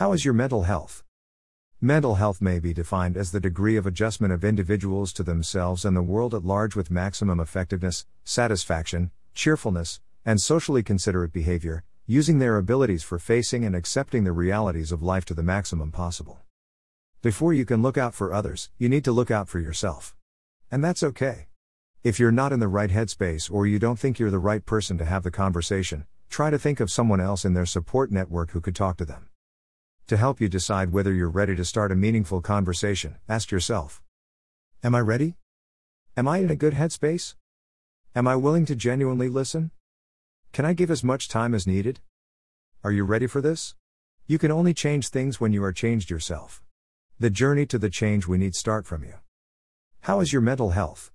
How is your mental health? Mental health may be defined as the degree of adjustment of individuals to themselves and the world at large with maximum effectiveness, satisfaction, cheerfulness, and socially considerate behavior, using their abilities for facing and accepting the realities of life to the maximum possible. Before you can look out for others, you need to look out for yourself. And that's okay. If you're not in the right headspace or you don't think you're the right person to have the conversation, try to think of someone else in their support network who could talk to them. To help you decide whether you're ready to start a meaningful conversation, ask yourself Am I ready? Am I in a good headspace? Am I willing to genuinely listen? Can I give as much time as needed? Are you ready for this? You can only change things when you are changed yourself. The journey to the change we need start from you. How is your mental health?